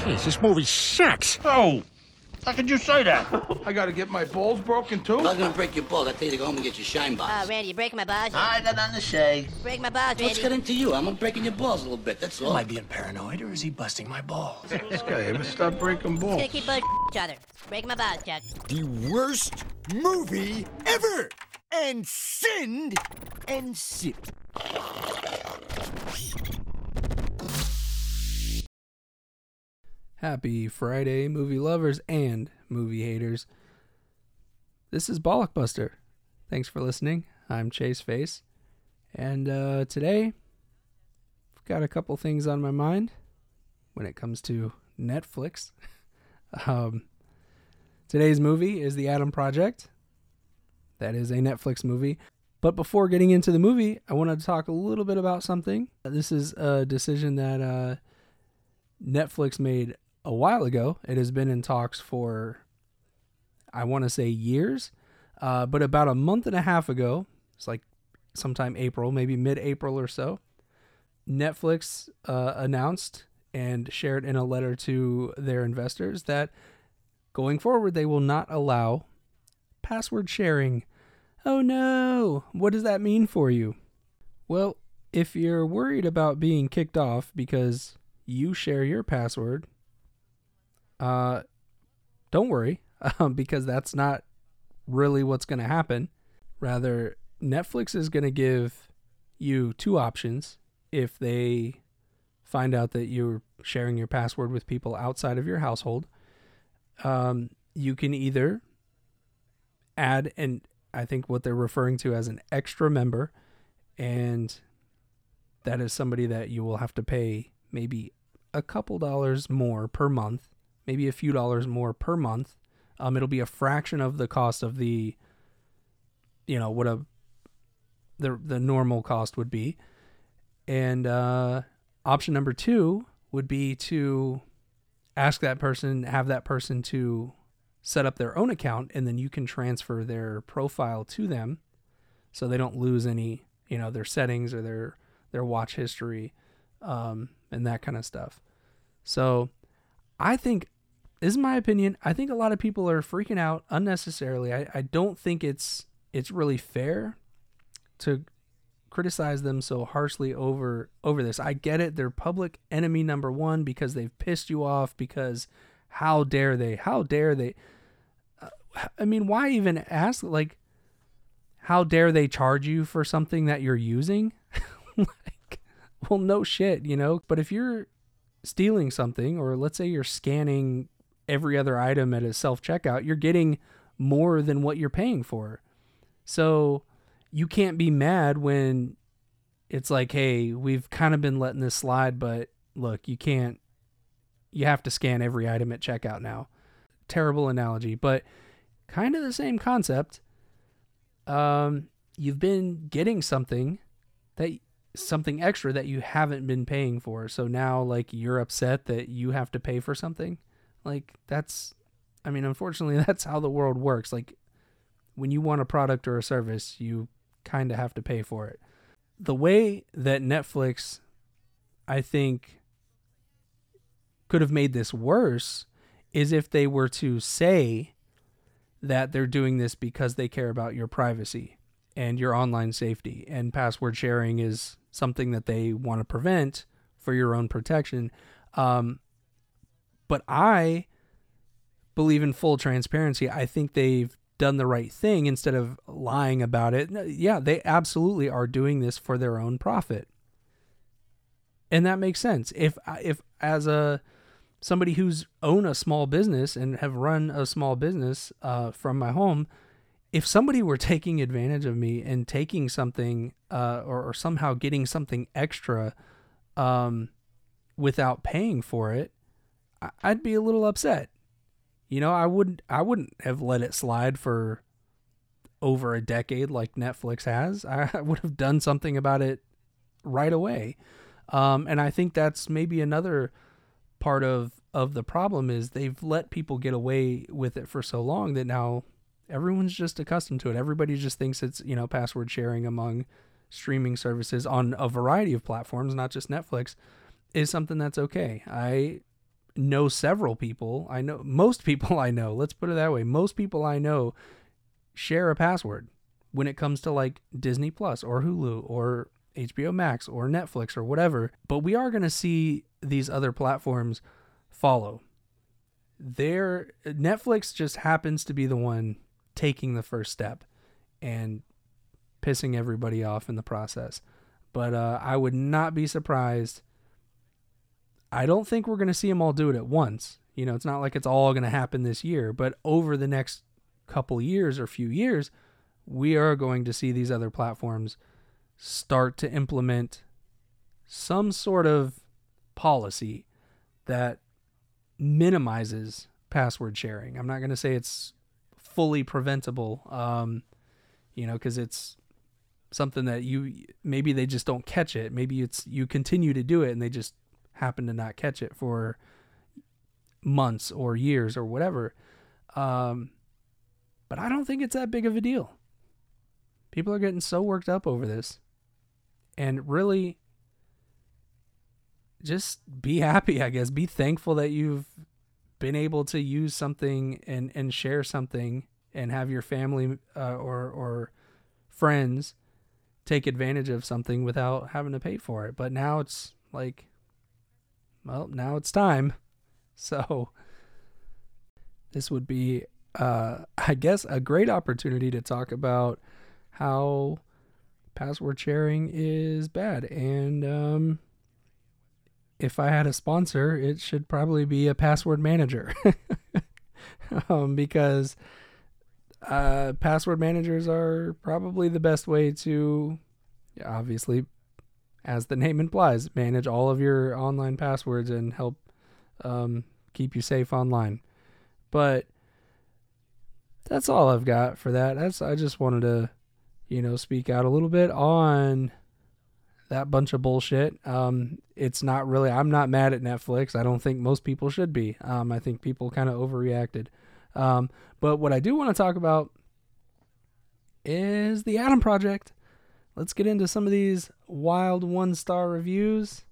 Jeez, this movie sucks. Oh, how could you say that? I gotta get my balls broken too? I'm not gonna break your balls. I tell you to go home and get your shine box. Oh, Randy, you're breaking my balls. I got nothing to say. Break my balls, What's Randy. got into you? I'm breaking your balls a little bit. That's all. Am I being paranoid or is he busting my balls? This guy ever stop breaking balls? Gonna keep bugging each other. Breaking my balls, Chuck. The worst movie ever! And sinned and sip. Happy Friday, movie lovers and movie haters. This is Bollockbuster. Thanks for listening. I'm Chase Face. And uh, today, I've got a couple things on my mind when it comes to Netflix. um, today's movie is The Adam Project. That is a Netflix movie. But before getting into the movie, I wanted to talk a little bit about something. This is a decision that uh, Netflix made a while ago. It has been in talks for, I want to say years, uh, but about a month and a half ago, it's like sometime April, maybe mid April or so, Netflix uh, announced and shared in a letter to their investors that going forward, they will not allow password sharing. Oh no! What does that mean for you? Well, if you're worried about being kicked off because you share your password, uh, don't worry, um, because that's not really what's going to happen. Rather, Netflix is going to give you two options if they find out that you're sharing your password with people outside of your household. Um, you can either add and I think what they're referring to as an extra member, and that is somebody that you will have to pay maybe a couple dollars more per month, maybe a few dollars more per month. Um, it'll be a fraction of the cost of the, you know, what a the the normal cost would be, and uh, option number two would be to ask that person, have that person to set up their own account, and then you can transfer their profile to them, so they don't lose any, you know, their settings or their their watch history, um, and that kind of stuff. So, I think, this is my opinion. I think a lot of people are freaking out unnecessarily. I, I don't think it's it's really fair to criticize them so harshly over over this. I get it. They're public enemy number 1 because they've pissed you off because how dare they? How dare they? Uh, I mean, why even ask like how dare they charge you for something that you're using? like well, no shit, you know. But if you're stealing something or let's say you're scanning every other item at a self-checkout, you're getting more than what you're paying for. So, you can't be mad when it's like, hey, we've kind of been letting this slide, but look, you can't, you have to scan every item at checkout now. Terrible analogy, but kind of the same concept. Um, you've been getting something that something extra that you haven't been paying for. So now like you're upset that you have to pay for something. Like that's I mean, unfortunately that's how the world works. Like when you want a product or a service, you kind of have to pay for it. The way that Netflix, I think, could have made this worse is if they were to say that they're doing this because they care about your privacy and your online safety, and password sharing is something that they want to prevent for your own protection. Um, but I believe in full transparency. I think they've done the right thing instead of lying about it. Yeah, they absolutely are doing this for their own profit. And that makes sense. If if as a somebody who's own a small business and have run a small business uh, from my home, if somebody were taking advantage of me and taking something uh, or, or somehow getting something extra um, without paying for it, I'd be a little upset. You know, I wouldn't I wouldn't have let it slide for over a decade like Netflix has. I would have done something about it right away. Um, and I think that's maybe another part of of the problem is they've let people get away with it for so long that now everyone's just accustomed to it. Everybody just thinks it's, you know, password sharing among streaming services on a variety of platforms, not just Netflix, is something that's okay. I know several people. I know most people I know. Let's put it that way. Most people I know share a password when it comes to like Disney Plus or Hulu or HBO Max or Netflix or whatever. But we are going to see these other platforms follow. There Netflix just happens to be the one taking the first step and pissing everybody off in the process. But uh, I would not be surprised. I don't think we're going to see them all do it at once. You know, it's not like it's all going to happen this year, but over the next couple years or few years, we are going to see these other platforms start to implement some sort of policy that minimizes password sharing. I'm not going to say it's fully preventable, um, you know, because it's something that you maybe they just don't catch it. Maybe it's you continue to do it and they just happen to not catch it for months or years or whatever. Um, but I don't think it's that big of a deal. People are getting so worked up over this. And really, just be happy, I guess. Be thankful that you've been able to use something and, and share something and have your family uh, or, or friends take advantage of something without having to pay for it. But now it's like, well, now it's time. So this would be, uh, I guess, a great opportunity to talk about how password sharing is bad. And um, if I had a sponsor, it should probably be a password manager. um, because uh, password managers are probably the best way to, obviously, as the name implies, manage all of your online passwords and help um, keep you safe online. But that's all I've got for that. That's I just wanted to, you know, speak out a little bit on that bunch of bullshit. Um, it's not really. I'm not mad at Netflix. I don't think most people should be. Um, I think people kind of overreacted. Um, but what I do want to talk about is the Adam Project. Let's get into some of these wild one star reviews.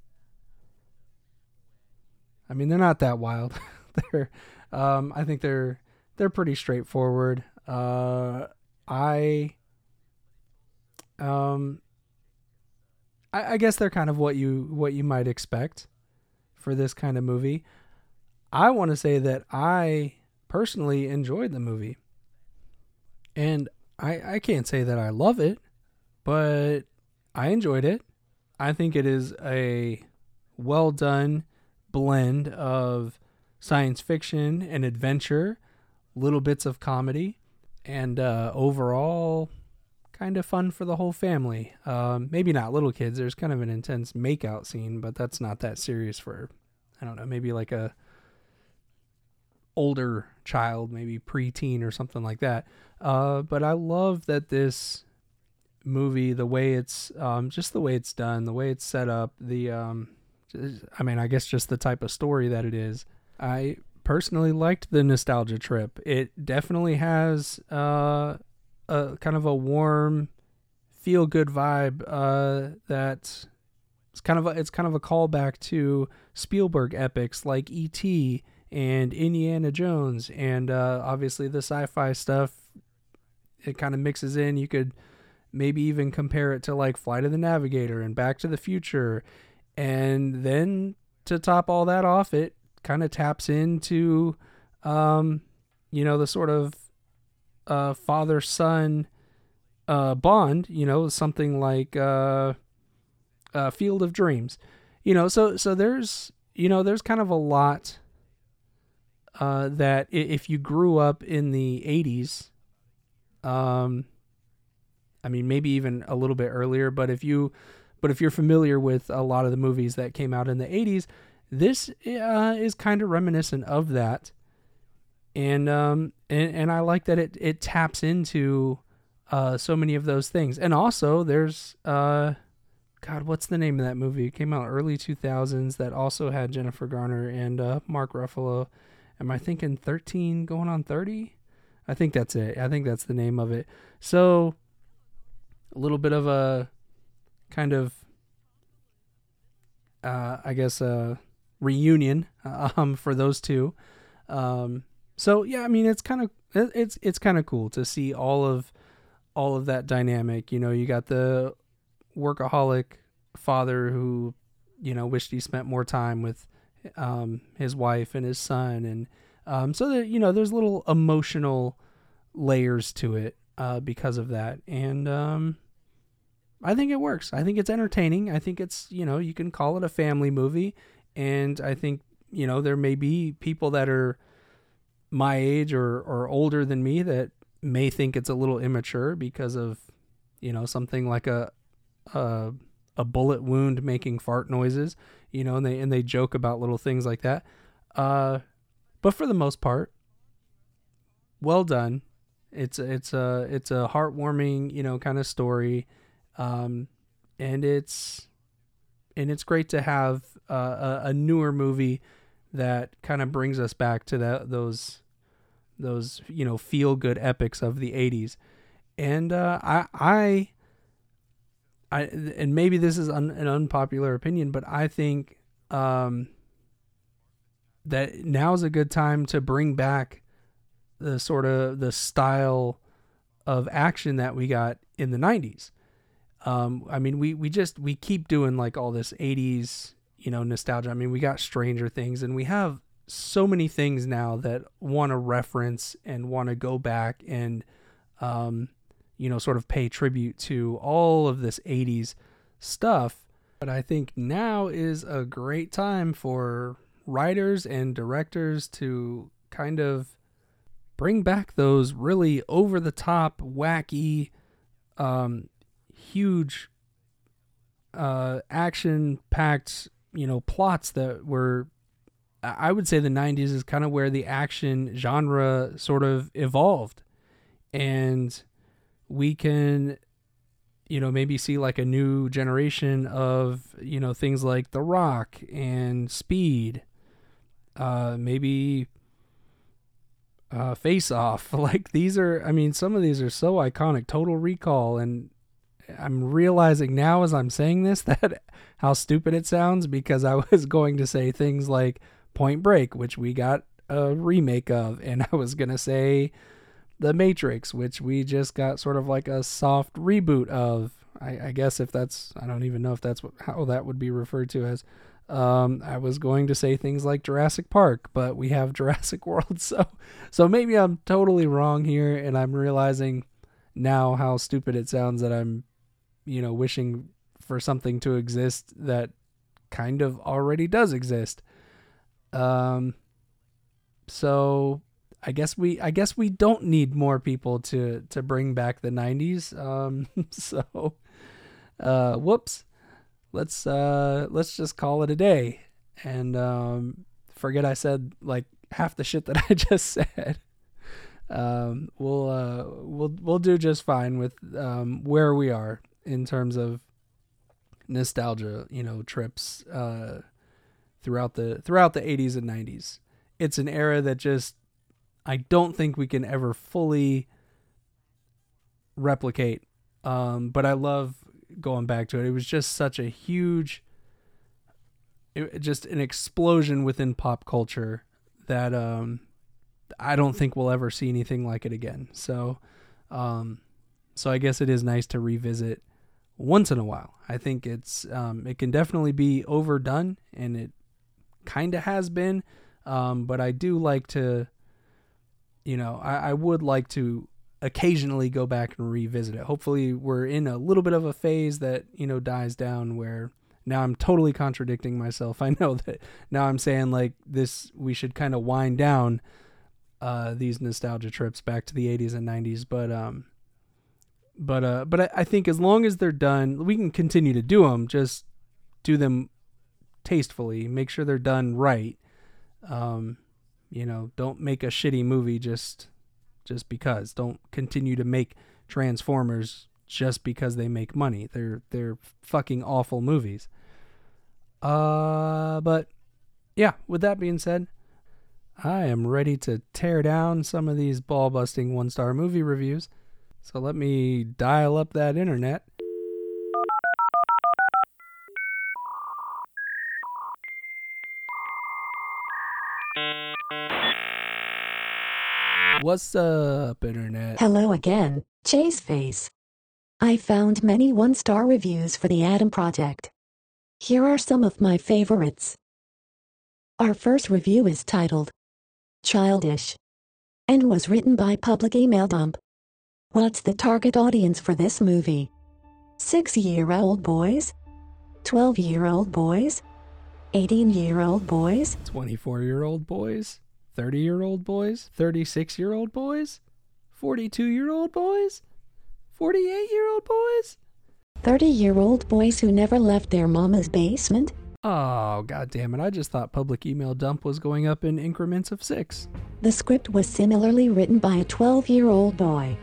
I mean, they're not that wild. they're, um, I think they're they're pretty straightforward. Uh, I, um, I, I guess they're kind of what you what you might expect for this kind of movie. I want to say that I personally enjoyed the movie, and I I can't say that I love it, but I enjoyed it. I think it is a well done blend of science fiction and adventure, little bits of comedy, and uh, overall kind of fun for the whole family. Um, maybe not little kids. There's kind of an intense makeout scene, but that's not that serious for, I don't know, maybe like a older child, maybe preteen or something like that. Uh, but I love that this movie, the way it's, um, just the way it's done, the way it's set up, the, um, I mean, I guess just the type of story that it is. I personally liked the nostalgia trip. It definitely has uh, a kind of a warm, feel good vibe uh, that it's kind of a, it's kind of a callback to Spielberg epics like E.T. and Indiana Jones, and uh, obviously the sci-fi stuff. It kind of mixes in. You could maybe even compare it to like Flight of the Navigator and Back to the Future and then to top all that off, it kind of taps into, um, you know, the sort of uh, father son uh, bond, you know, something like uh, uh, Field of Dreams. You know, so so there's you know there's kind of a lot uh, that if you grew up in the '80s, um, I mean maybe even a little bit earlier, but if you but if you're familiar with a lot of the movies that came out in the 80s, this uh, is kind of reminiscent of that. And, um, and and I like that it, it taps into uh, so many of those things. And also, there's uh, God, what's the name of that movie? It came out early 2000s that also had Jennifer Garner and uh, Mark Ruffalo. Am I thinking 13 going on 30? I think that's it. I think that's the name of it. So, a little bit of a kind of uh, I guess a reunion um, for those two. Um, so yeah, I mean it's kind of it's it's kind of cool to see all of all of that dynamic. You know, you got the workaholic father who you know wished he spent more time with um, his wife and his son, and um, so that you know there's little emotional layers to it uh, because of that, and um, I think it works. I think it's entertaining. I think it's you know you can call it a family movie, and I think you know there may be people that are my age or or older than me that may think it's a little immature because of you know something like a a, a bullet wound making fart noises you know and they and they joke about little things like that uh but for the most part well done it's it's a it's a heartwarming you know kind of story. Um and it's and it's great to have uh, a, a newer movie that kind of brings us back to that those those you know feel good epics of the 80s and uh, I I I and maybe this is un, an unpopular opinion but I think um, that now is a good time to bring back the sort of the style of action that we got in the 90s um, I mean we we just we keep doing like all this 80s you know nostalgia. I mean, we got Stranger Things, and we have so many things now that want to reference and want to go back and, um, you know, sort of pay tribute to all of this '80s stuff. But I think now is a great time for writers and directors to kind of bring back those really over the top, wacky, um, huge, uh, action packed you know plots that were I would say the 90s is kind of where the action genre sort of evolved. And we can you know maybe see like a new generation of you know things like The Rock and Speed uh maybe uh Face Off like these are I mean some of these are so iconic Total Recall and I'm realizing now as I'm saying this that how stupid it sounds because I was going to say things like Point Break, which we got a remake of, and I was to say The Matrix, which we just got sort of like a soft reboot of. I, I guess if that's, I don't even know if that's what, how that would be referred to as. Um, I was going to say things like Jurassic Park, but we have Jurassic World, so so maybe I'm totally wrong here, and I'm realizing now how stupid it sounds that I'm you know, wishing for something to exist that kind of already does exist. Um so I guess we I guess we don't need more people to to bring back the 90s. Um so uh whoops. Let's uh let's just call it a day and um forget I said like half the shit that I just said. Um we'll uh we'll we'll do just fine with um where we are in terms of nostalgia, you know, trips uh, throughout the throughout the 80s and 90s. It's an era that just I don't think we can ever fully replicate. Um, but I love going back to it. It was just such a huge it, just an explosion within pop culture that um I don't think we'll ever see anything like it again. So um so I guess it is nice to revisit once in a while. I think it's um, it can definitely be overdone, and it kind of has been. Um, but I do like to, you know, I, I would like to occasionally go back and revisit it. Hopefully, we're in a little bit of a phase that you know dies down where now I'm totally contradicting myself. I know that now I'm saying like this we should kind of wind down uh, these nostalgia trips back to the 80s and 90s, but um but uh, but I, I think as long as they're done, we can continue to do them. Just do them tastefully. Make sure they're done right. Um, you know, don't make a shitty movie just just because. Don't continue to make Transformers just because they make money. They're they're fucking awful movies. Uh, but yeah. With that being said, I am ready to tear down some of these ball busting one star movie reviews. So let me dial up that internet. What's up, Internet? Hello again, Chase Face. I found many one star reviews for the Adam Project. Here are some of my favorites. Our first review is titled Childish and was written by Public Email Dump. What's the target audience for this movie? Six year old boys? 12 year old boys? 18 year old boys? 24 year old boys? 30 year old boys? 36 year old boys? 42 year old boys? 48 year old boys? 30 year old boys who never left their mama's basement? Oh, god damn it. I just thought public email dump was going up in increments of six. The script was similarly written by a 12 year old boy.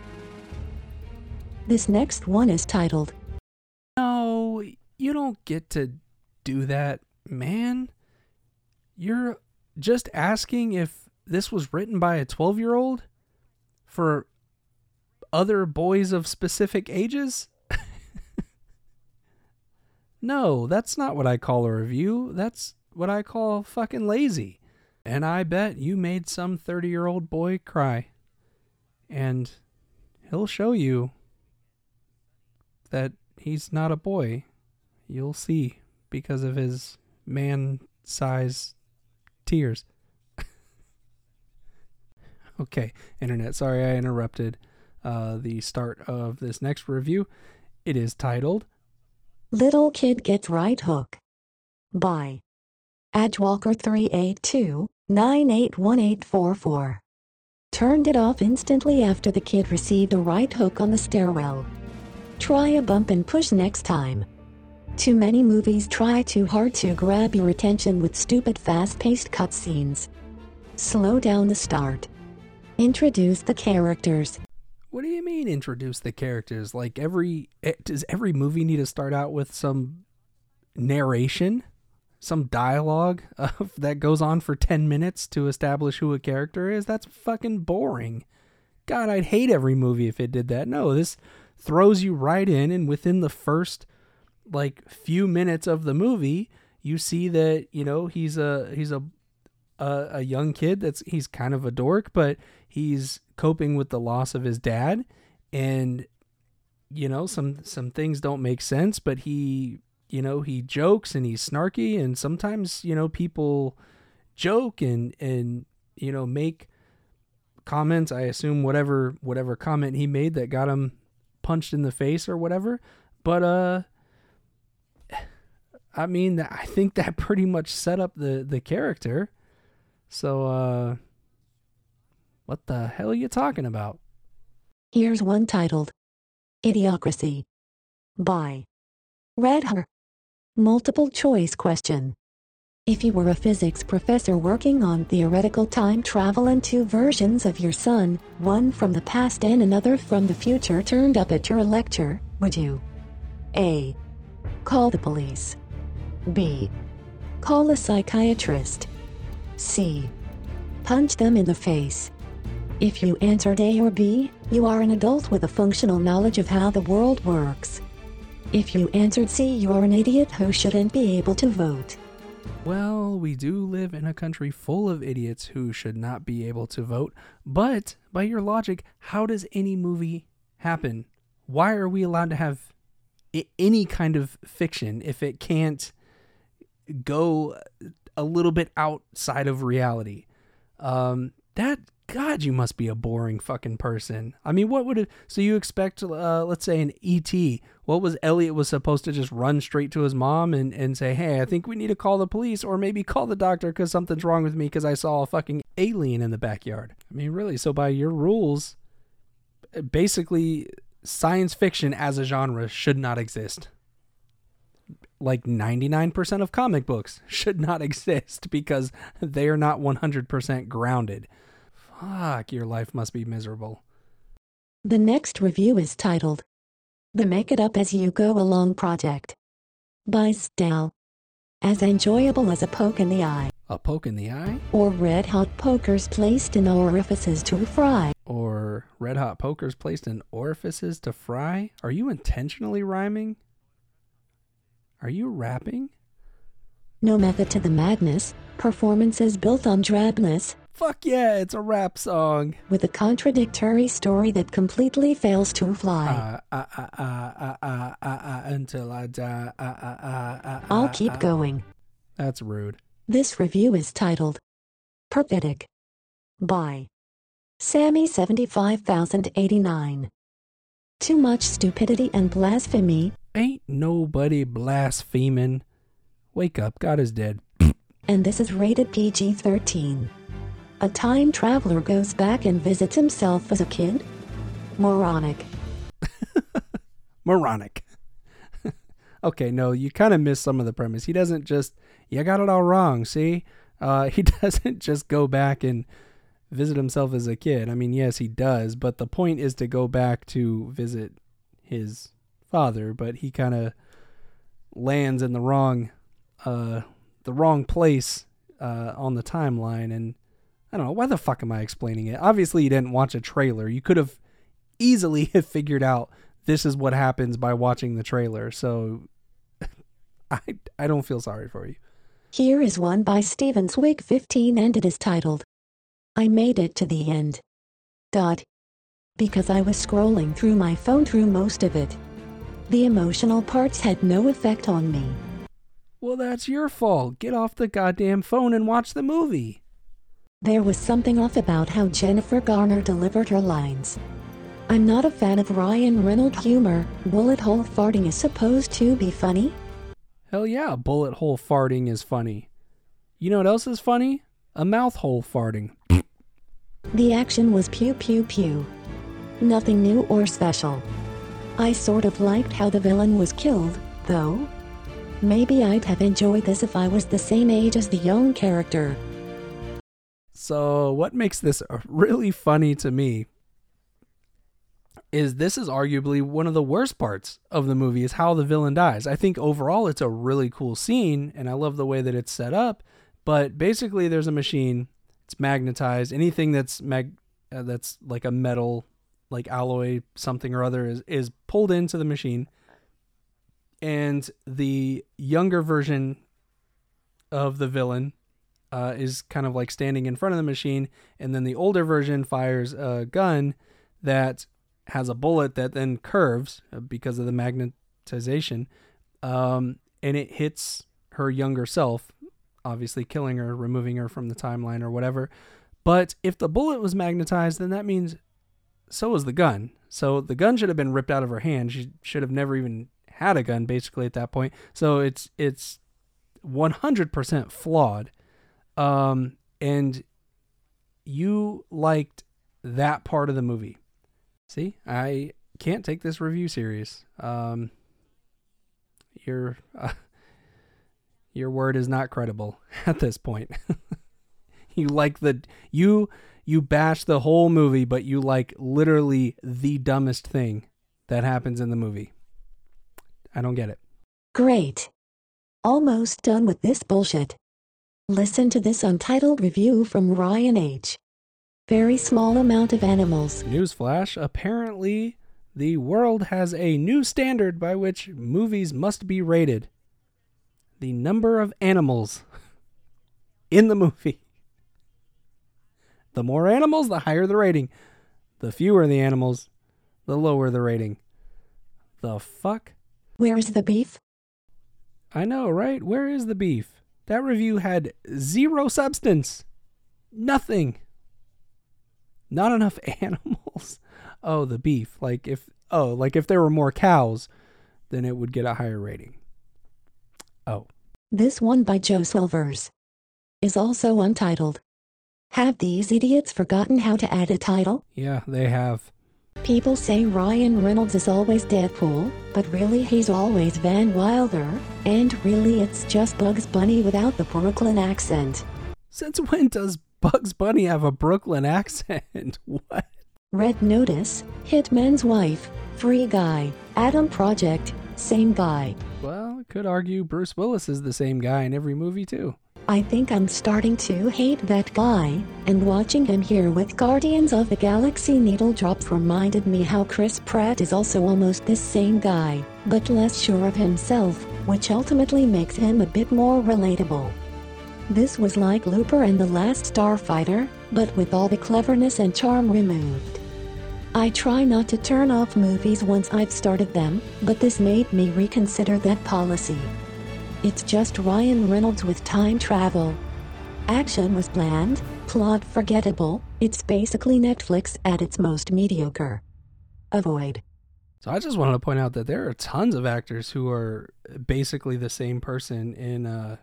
This next one is titled No, you don't get to do that, man. You're just asking if this was written by a 12 year old for other boys of specific ages? no, that's not what I call a review. That's what I call fucking lazy. And I bet you made some 30 year old boy cry. And he'll show you that he's not a boy. You'll see because of his man size tears. okay, internet, sorry I interrupted uh, the start of this next review. It is titled Little Kid Gets Right Hook by Adwalker382 981844. Turned it off instantly after the kid received a right hook on the stairwell. Try a bump and push next time. Too many movies try too hard to grab your attention with stupid fast paced cutscenes. Slow down the start. Introduce the characters. What do you mean introduce the characters? Like every eh, does every movie need to start out with some narration, some dialogue that goes on for 10 minutes to establish who a character is? That's fucking boring. God, I'd hate every movie if it did that. No, this throws you right in and within the first like few minutes of the movie, you see that, you know, he's a he's a a, a young kid that's he's kind of a dork, but he's coping with the loss of his dad and you know some some things don't make sense but he you know he jokes and he's snarky and sometimes you know people joke and and you know make comments. I assume whatever whatever comment he made that got him punched in the face or whatever. But uh i mean that i think that pretty much set up the the character. So uh what the hell are you talking about? Here's one titled Idiocracy by Red Her. Multiple choice question. If you were a physics professor working on theoretical time travel and two versions of your son, one from the past and another from the future turned up at your lecture, would you A. Call the police. B. Call a psychiatrist. C. Punch them in the face. If you answered A or B, you are an adult with a functional knowledge of how the world works. If you answered C, you are an idiot who shouldn't be able to vote. Well, we do live in a country full of idiots who should not be able to vote, but by your logic, how does any movie happen? Why are we allowed to have I- any kind of fiction if it can't go a little bit outside of reality? Um, that God, you must be a boring fucking person. I mean, what would it? So you expect, uh, let's say, an ET? What was Elliot was supposed to just run straight to his mom and and say, "Hey, I think we need to call the police, or maybe call the doctor because something's wrong with me because I saw a fucking alien in the backyard." I mean, really? So by your rules, basically, science fiction as a genre should not exist. Like 99% of comic books should not exist because they are not 100% grounded. Fuck, your life must be miserable. The next review is titled The Make It Up As You Go Along Project by Stal. As enjoyable as a poke in the eye, A poke in the eye? or red hot pokers placed in orifices to fry. Or red hot pokers placed in orifices to fry? Are you intentionally rhyming? Are you rapping? No method to the madness, Performances built on drabness, Fuck yeah, it's a rap song. With a contradictory story that completely fails to fly. Uh, uh, uh, until I die. I'll keep going. That's rude. This review is titled Pathetic. By Sammy 75089. Too much stupidity and blasphemy. Ain't nobody blaspheming. Wake up, God is dead. And this is rated PG 13. A time traveler goes back and visits himself as a kid? Moronic. Moronic. okay, no, you kind of missed some of the premise. He doesn't just, you got it all wrong, see? Uh, he doesn't just go back and visit himself as a kid. I mean, yes, he does, but the point is to go back to visit his father, but he kind of lands in the wrong, uh, the wrong place uh, on the timeline. And I don't know, why the fuck am I explaining it? Obviously, you didn't watch a trailer. You could have easily have figured out this is what happens by watching the trailer. So I I don't feel sorry for you. Here is one by Steven Swig 15 and it is titled I Made It to the End. Dot. Because I was scrolling through my phone through most of it. The emotional parts had no effect on me. Well, that's your fault. Get off the goddamn phone and watch the movie. There was something off about how Jennifer Garner delivered her lines. I'm not a fan of Ryan Reynolds humor. Bullet hole farting is supposed to be funny. Hell yeah, bullet hole farting is funny. You know what else is funny? A mouth hole farting. The action was pew pew pew. Nothing new or special. I sort of liked how the villain was killed, though. Maybe I'd have enjoyed this if I was the same age as the young character. So, what makes this really funny to me is this is arguably one of the worst parts of the movie is how the villain dies. I think overall it's a really cool scene and I love the way that it's set up, but basically there's a machine, it's magnetized. Anything that's mag uh, that's like a metal like alloy something or other is is pulled into the machine and the younger version of the villain uh, is kind of like standing in front of the machine, and then the older version fires a gun that has a bullet that then curves uh, because of the magnetization, um, and it hits her younger self, obviously killing her, removing her from the timeline or whatever. But if the bullet was magnetized, then that means so was the gun. So the gun should have been ripped out of her hand. She should have never even had a gun basically at that point. So it's it's 100% flawed. Um and you liked that part of the movie. See? I can't take this review serious. Um your uh, your word is not credible at this point. you like the you you bash the whole movie, but you like literally the dumbest thing that happens in the movie. I don't get it. Great. Almost done with this bullshit. Listen to this untitled review from Ryan H. Very small amount of animals. Newsflash apparently, the world has a new standard by which movies must be rated the number of animals in the movie. The more animals, the higher the rating. The fewer the animals, the lower the rating. The fuck? Where's the beef? I know, right? Where is the beef? That review had zero substance. Nothing. Not enough animals. Oh, the beef. Like if oh, like if there were more cows, then it would get a higher rating. Oh. This one by Joe Silvers is also untitled. Have these idiots forgotten how to add a title? Yeah, they have. People say Ryan Reynolds is always Deadpool, but really he's always Van Wilder, and really it's just Bugs Bunny without the Brooklyn accent. Since when does Bugs Bunny have a Brooklyn accent? what? Red Notice, Hitman's Wife, Free Guy, Adam Project, same guy. Well, could argue Bruce Willis is the same guy in every movie too. I think I'm starting to hate that guy, and watching him here with Guardians of the Galaxy Needle Drops reminded me how Chris Pratt is also almost this same guy, but less sure of himself, which ultimately makes him a bit more relatable. This was like Looper and The Last Starfighter, but with all the cleverness and charm removed. I try not to turn off movies once I've started them, but this made me reconsider that policy. It's just Ryan Reynolds with time travel. Action was bland, plot forgettable, it's basically Netflix at its most mediocre. Avoid. So I just wanted to point out that there are tons of actors who are basically the same person in uh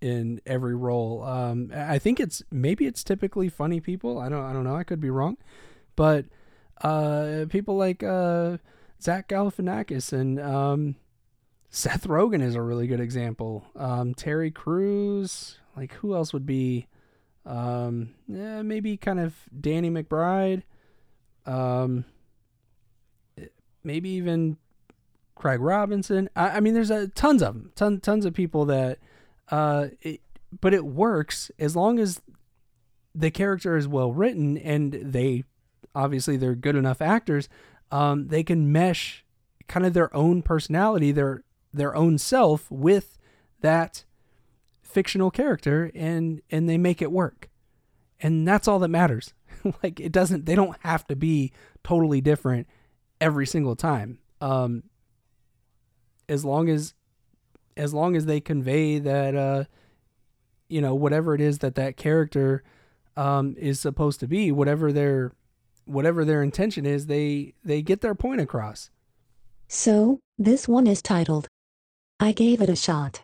in every role. Um I think it's maybe it's typically funny people. I don't I don't know. I could be wrong. But uh people like uh Zach Galifianakis and um Seth Rogen is a really good example. Um Terry Crews, like who else would be um maybe kind of Danny McBride. Um maybe even Craig Robinson. I, I mean, there's a, tons of them, ton, tons of people that, uh, it, but it works as long as the character is well written and they, obviously, they're good enough actors. Um, they can mesh kind of their own personality, their their own self with that fictional character, and and they make it work, and that's all that matters. like it doesn't, they don't have to be totally different every single time. Um, as long as as long as they convey that uh, you know whatever it is that that character um, is supposed to be, whatever their whatever their intention is, they they get their point across. So, this one is titled I Gave It a Shot.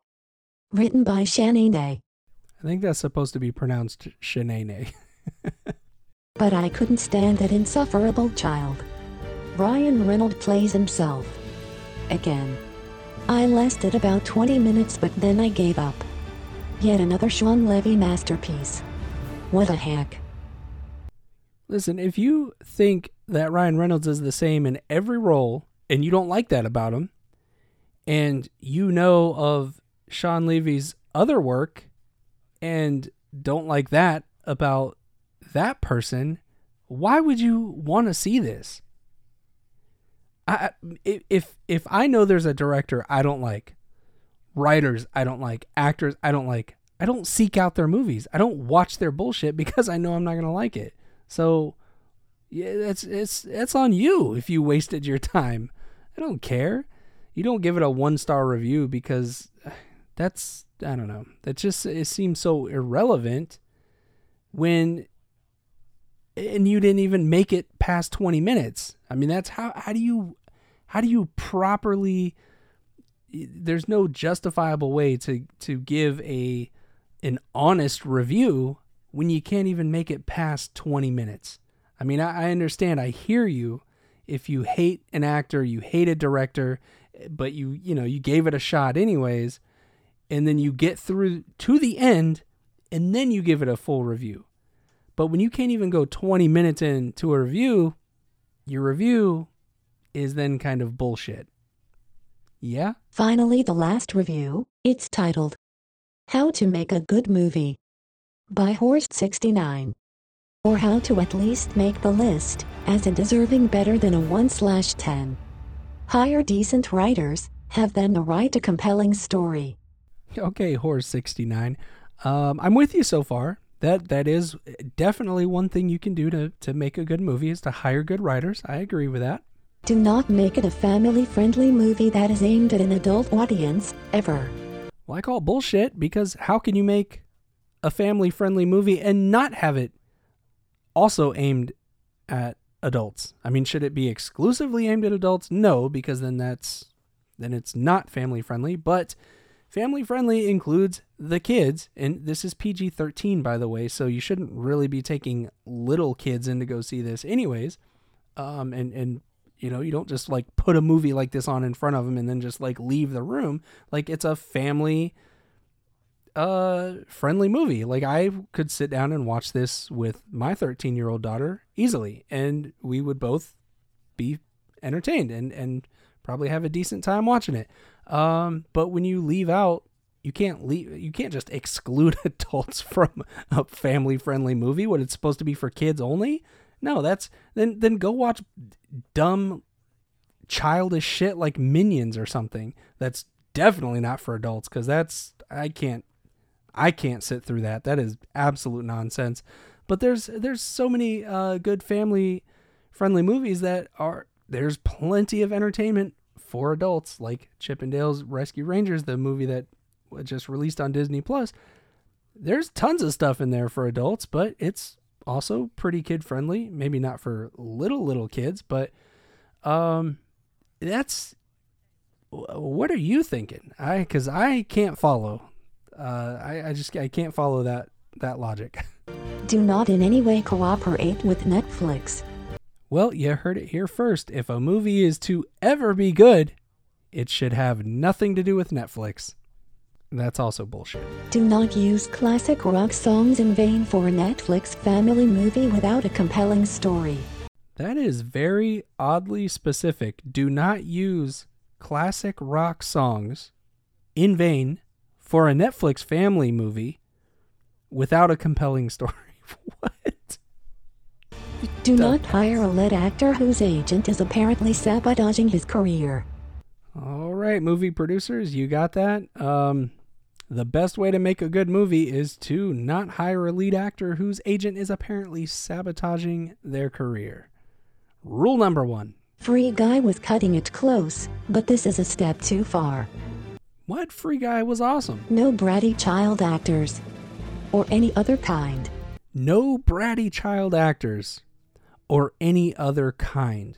Written by Shanine. I think that's supposed to be pronounced Shanane. But I couldn't stand that insufferable child. Ryan Reynolds plays himself. Again. I lasted about 20 minutes but then I gave up. Yet another Shawn Levy masterpiece. What a heck. Listen, if you think that Ryan Reynolds is the same in every role and you don't like that about him, and you know of Shawn Levy's other work and don't like that about that person, why would you want to see this? I if if I know there's a director I don't like, writers I don't like, actors I don't like, I don't seek out their movies. I don't watch their bullshit because I know I'm not gonna like it. So yeah, that's it's it's on you if you wasted your time. I don't care. You don't give it a one star review because that's I don't know. That just it seems so irrelevant when and you didn't even make it past 20 minutes. I mean, that's how how do you how do you properly there's no justifiable way to to give a an honest review when you can't even make it past 20 minutes. I mean, I, I understand, I hear you. If you hate an actor, you hate a director, but you you know, you gave it a shot anyways, and then you get through to the end and then you give it a full review. But when you can't even go 20 minutes into a review, your review is then kind of bullshit. Yeah? Finally, the last review. It's titled How to Make a Good Movie by Horse69. Or how to at least make the list, as in deserving better than a 1 slash 10. Hire decent writers, have them to write a compelling story. Okay, Horse 69. Um, I'm with you so far. That that is definitely one thing you can do to to make a good movie is to hire good writers. I agree with that. Do not make it a family friendly movie that is aimed at an adult audience, ever. Well, I call bullshit because how can you make a family friendly movie and not have it also aimed at adults? I mean, should it be exclusively aimed at adults? No, because then that's then it's not family friendly, but family friendly includes the kids and this is PG-13 by the way, so you shouldn't really be taking little kids in to go see this anyways. Um and and you know, you don't just like put a movie like this on in front of them and then just like leave the room. Like it's a family uh friendly movie. Like I could sit down and watch this with my 13-year-old daughter easily and we would both be entertained and and probably have a decent time watching it. Um but when you leave out you can't leave you can't just exclude adults from a family friendly movie when it's supposed to be for kids only. No, that's then then go watch dumb childish shit like Minions or something. That's definitely not for adults cuz that's I can't I can't sit through that. That is absolute nonsense. But there's there's so many uh, good family friendly movies that are there's plenty of entertainment for adults, like Chippendales Rescue Rangers, the movie that just released on Disney Plus. There's tons of stuff in there for adults, but it's also pretty kid friendly. Maybe not for little little kids, but um, that's what are you thinking? I because I can't follow. Uh, I I just I can't follow that that logic. Do not in any way cooperate with Netflix. Well, you heard it here first. If a movie is to ever be good, it should have nothing to do with Netflix. That's also bullshit. Do not use classic rock songs in vain for a Netflix family movie without a compelling story. That is very oddly specific. Do not use classic rock songs in vain for a Netflix family movie without a compelling story. what? Do not hire a lead actor whose agent is apparently sabotaging his career. All right, movie producers, you got that? Um the best way to make a good movie is to not hire a lead actor whose agent is apparently sabotaging their career. Rule number 1. Free Guy was cutting it close, but this is a step too far. What Free Guy was awesome. No bratty child actors. Or any other kind. No bratty child actors or any other kind.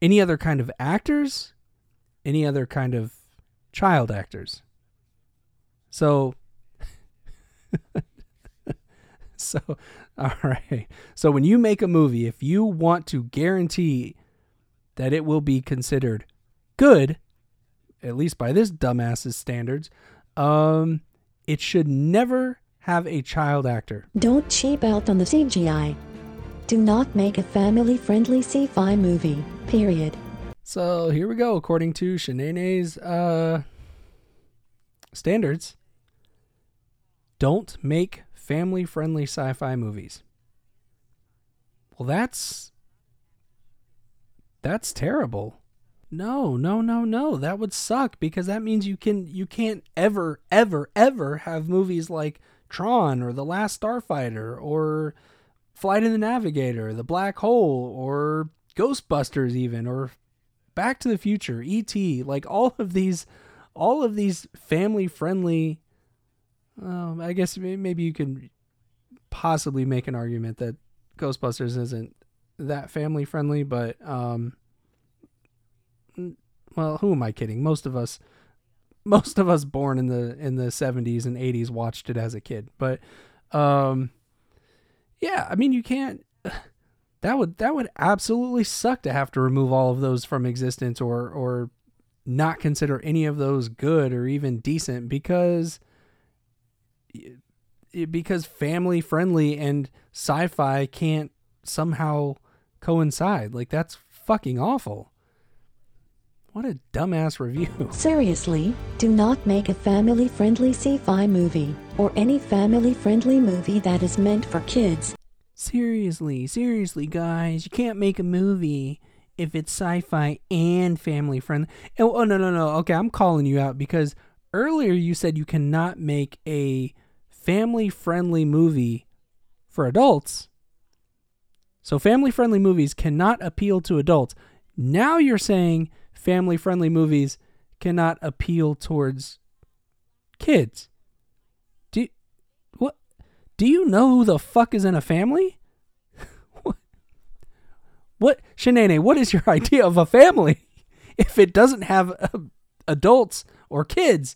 Any other kind of actors? Any other kind of child actors? So, so, all right. So, when you make a movie, if you want to guarantee that it will be considered good, at least by this dumbass's standards, um, it should never have a child actor. Don't cheap out on the CGI. Do not make a family friendly sci fi movie, period. So here we go. According to Shanane's uh, standards, don't make family friendly sci fi movies. Well, that's. That's terrible. No, no, no, no. That would suck because that means you can you can't ever, ever, ever have movies like Tron or The Last Starfighter or Flight of the Navigator, The Black Hole, or Ghostbusters even, or Back to the Future, E.T., like all of these all of these family friendly um, I guess maybe you can possibly make an argument that Ghostbusters isn't that family friendly, but um well, who am I kidding? Most of us most of us born in the in the 70s and 80s watched it as a kid. But um yeah, I mean you can't that would that would absolutely suck to have to remove all of those from existence or or not consider any of those good or even decent because because family friendly and sci-fi can't somehow coincide. Like that's fucking awful. What a dumbass review. Seriously, do not make a family friendly sci fi movie, or any family friendly movie that is meant for kids. seriously, seriously, guys, you can't make a movie if it's sci-fi and family friendly. Oh, oh no, no, no. Okay, I'm calling you out because earlier you said you cannot make a family friendly movie for adults. So family friendly movies cannot appeal to adults. Now you're saying family friendly movies cannot appeal towards kids. Do what do you know who the fuck is in a family? what what Shanane, what is your idea of a family if it doesn't have uh, adults or kids?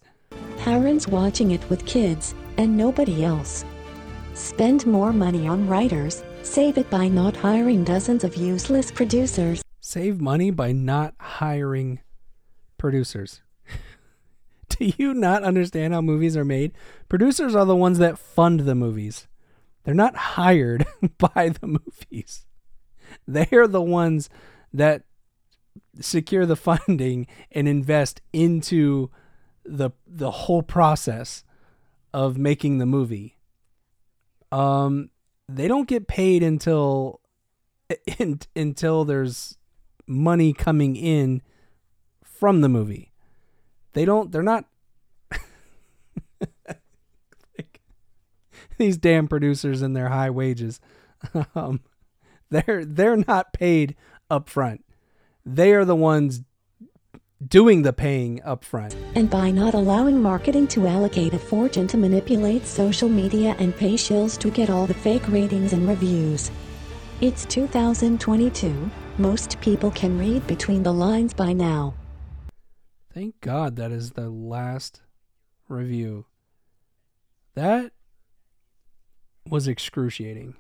Parents watching it with kids, and nobody else. Spend more money on writers, save it by not hiring dozens of useless producers. Save money by not hiring producers. Do you not understand how movies are made? Producers are the ones that fund the movies. They're not hired by the movies. They are the ones that secure the funding and invest into the the whole process of making the movie. Um they don't get paid until in, until there's money coming in from the movie. They don't they're not these damn producers and their high wages. Um, they're they're not paid up front. They are the ones doing the paying up front. And by not allowing marketing to allocate a fortune to manipulate social media and pay shills to get all the fake ratings and reviews. It's 2022. Most people can read between the lines by now. Thank God that is the last review. That was excruciating.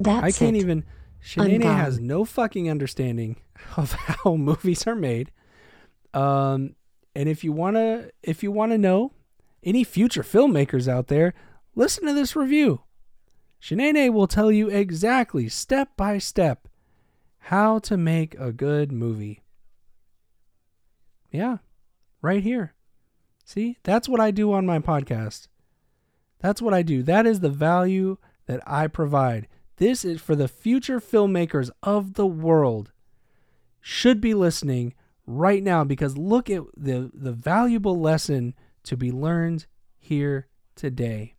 That's I can't it. even. Shanae has no fucking understanding of how movies are made. Um, and if you wanna, if you wanna know any future filmmakers out there, listen to this review. Shanae will tell you exactly, step by step, how to make a good movie. Yeah, right here. See, that's what I do on my podcast. That's what I do. That is the value that I provide. This is for the future filmmakers of the world. Should be listening right now because look at the, the valuable lesson to be learned here today.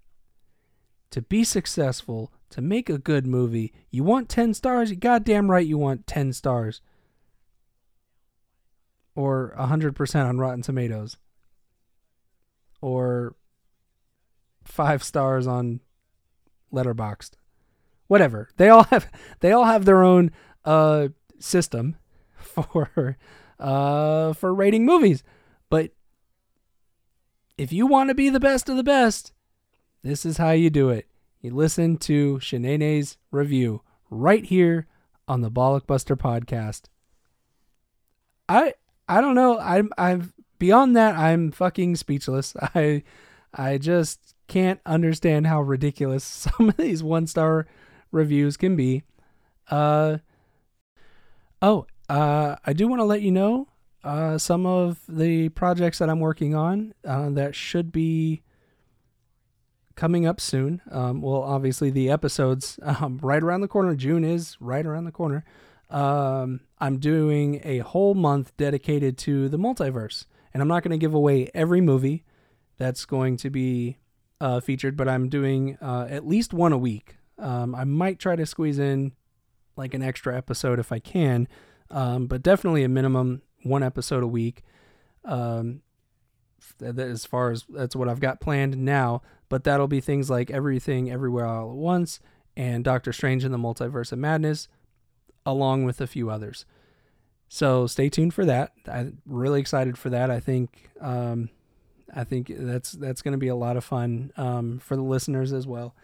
To be successful, to make a good movie, you want 10 stars? You goddamn right you want 10 stars. Or 100% on Rotten Tomatoes. Or 5 stars on Letterboxd whatever. They all have they all have their own uh system for uh for rating movies. But if you want to be the best of the best, this is how you do it. You listen to Shanae's review right here on the Bollockbuster podcast. I I don't know. I'm I'm beyond that. I'm fucking speechless. I I just can't understand how ridiculous some of these one star reviews can be. Uh oh, uh I do want to let you know uh some of the projects that I'm working on uh, that should be coming up soon. Um, well, obviously the episodes um, right around the corner. June is right around the corner. Um, I'm doing a whole month dedicated to the multiverse, and I'm not going to give away every movie that's going to be uh, featured, but I'm doing uh, at least one a week. Um, I might try to squeeze in like an extra episode if I can, um, but definitely a minimum one episode a week. Um, as far as that's what I've got planned now, but that'll be things like everything everywhere all at once and Doctor Strange in the Multiverse of Madness, along with a few others. So stay tuned for that. I'm really excited for that. I think um, I think that's that's going to be a lot of fun um, for the listeners as well.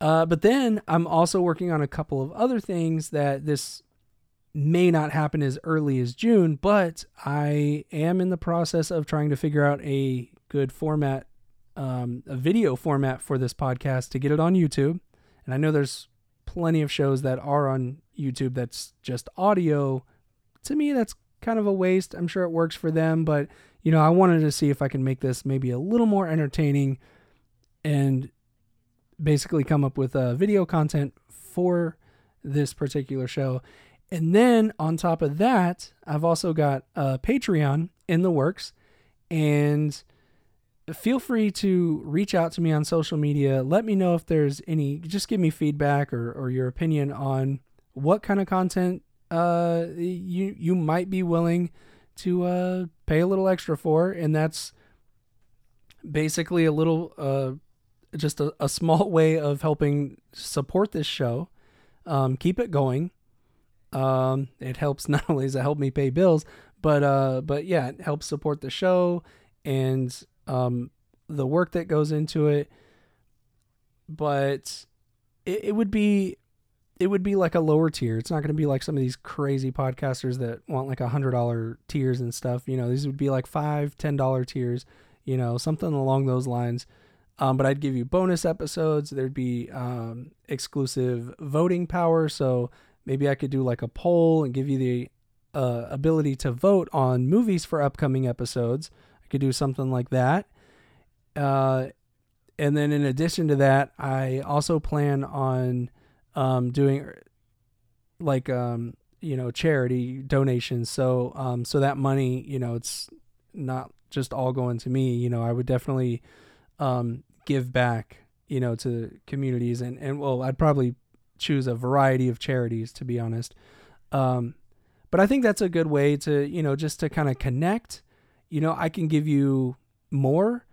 Uh, but then I'm also working on a couple of other things that this may not happen as early as June, but I am in the process of trying to figure out a good format, um, a video format for this podcast to get it on YouTube. And I know there's plenty of shows that are on YouTube that's just audio. To me, that's kind of a waste. I'm sure it works for them, but you know, I wanted to see if I can make this maybe a little more entertaining and basically come up with uh, video content for this particular show. And then on top of that, I've also got a Patreon in the works. And feel free to reach out to me on social media. Let me know if there's any, just give me feedback or, or your opinion on what kind of content uh, you, you might be willing to uh, pay a little extra for. And that's basically a little, uh, just a, a small way of helping support this show, um, keep it going. Um, it helps not only does it help me pay bills, but uh, but yeah, it helps support the show and um, the work that goes into it. But it, it would be it would be like a lower tier. It's not going to be like some of these crazy podcasters that want like a hundred dollar tiers and stuff. You know, these would be like five, ten dollar tiers. You know, something along those lines. Um, but I'd give you bonus episodes. There'd be um, exclusive voting power. So maybe I could do like a poll and give you the uh, ability to vote on movies for upcoming episodes. I could do something like that. Uh, and then in addition to that, I also plan on um, doing like um, you know charity donations. So um, so that money, you know, it's not just all going to me. You know, I would definitely um, give back you know, to communities and and well, I'd probably choose a variety of charities to be honest. Um, but I think that's a good way to you know just to kind of connect. You know, I can give you more,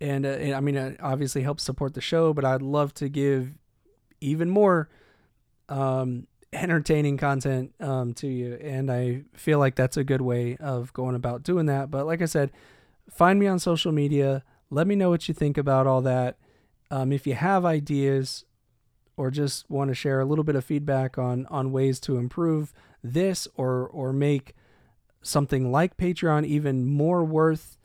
and, uh, and I mean, it obviously helps support the show, but I'd love to give even more um, entertaining content um, to you. And I feel like that's a good way of going about doing that. But like I said, find me on social media. Let me know what you think about all that. Um, if you have ideas or just want to share a little bit of feedback on on ways to improve this or or make something like Patreon even more worth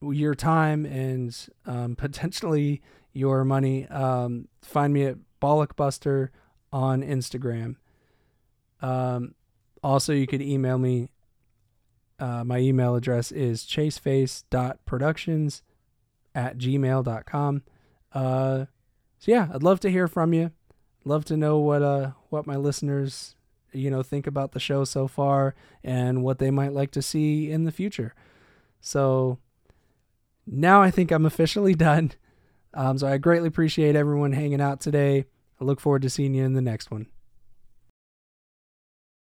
your time and um, potentially your money, um, find me at Bollockbuster on Instagram. Um, also, you could email me. Uh, my email address is chaseface.productions at gmail.com. Uh, so yeah, I'd love to hear from you. Love to know what uh what my listeners you know think about the show so far and what they might like to see in the future. So now I think I'm officially done. Um, so I greatly appreciate everyone hanging out today. I look forward to seeing you in the next one.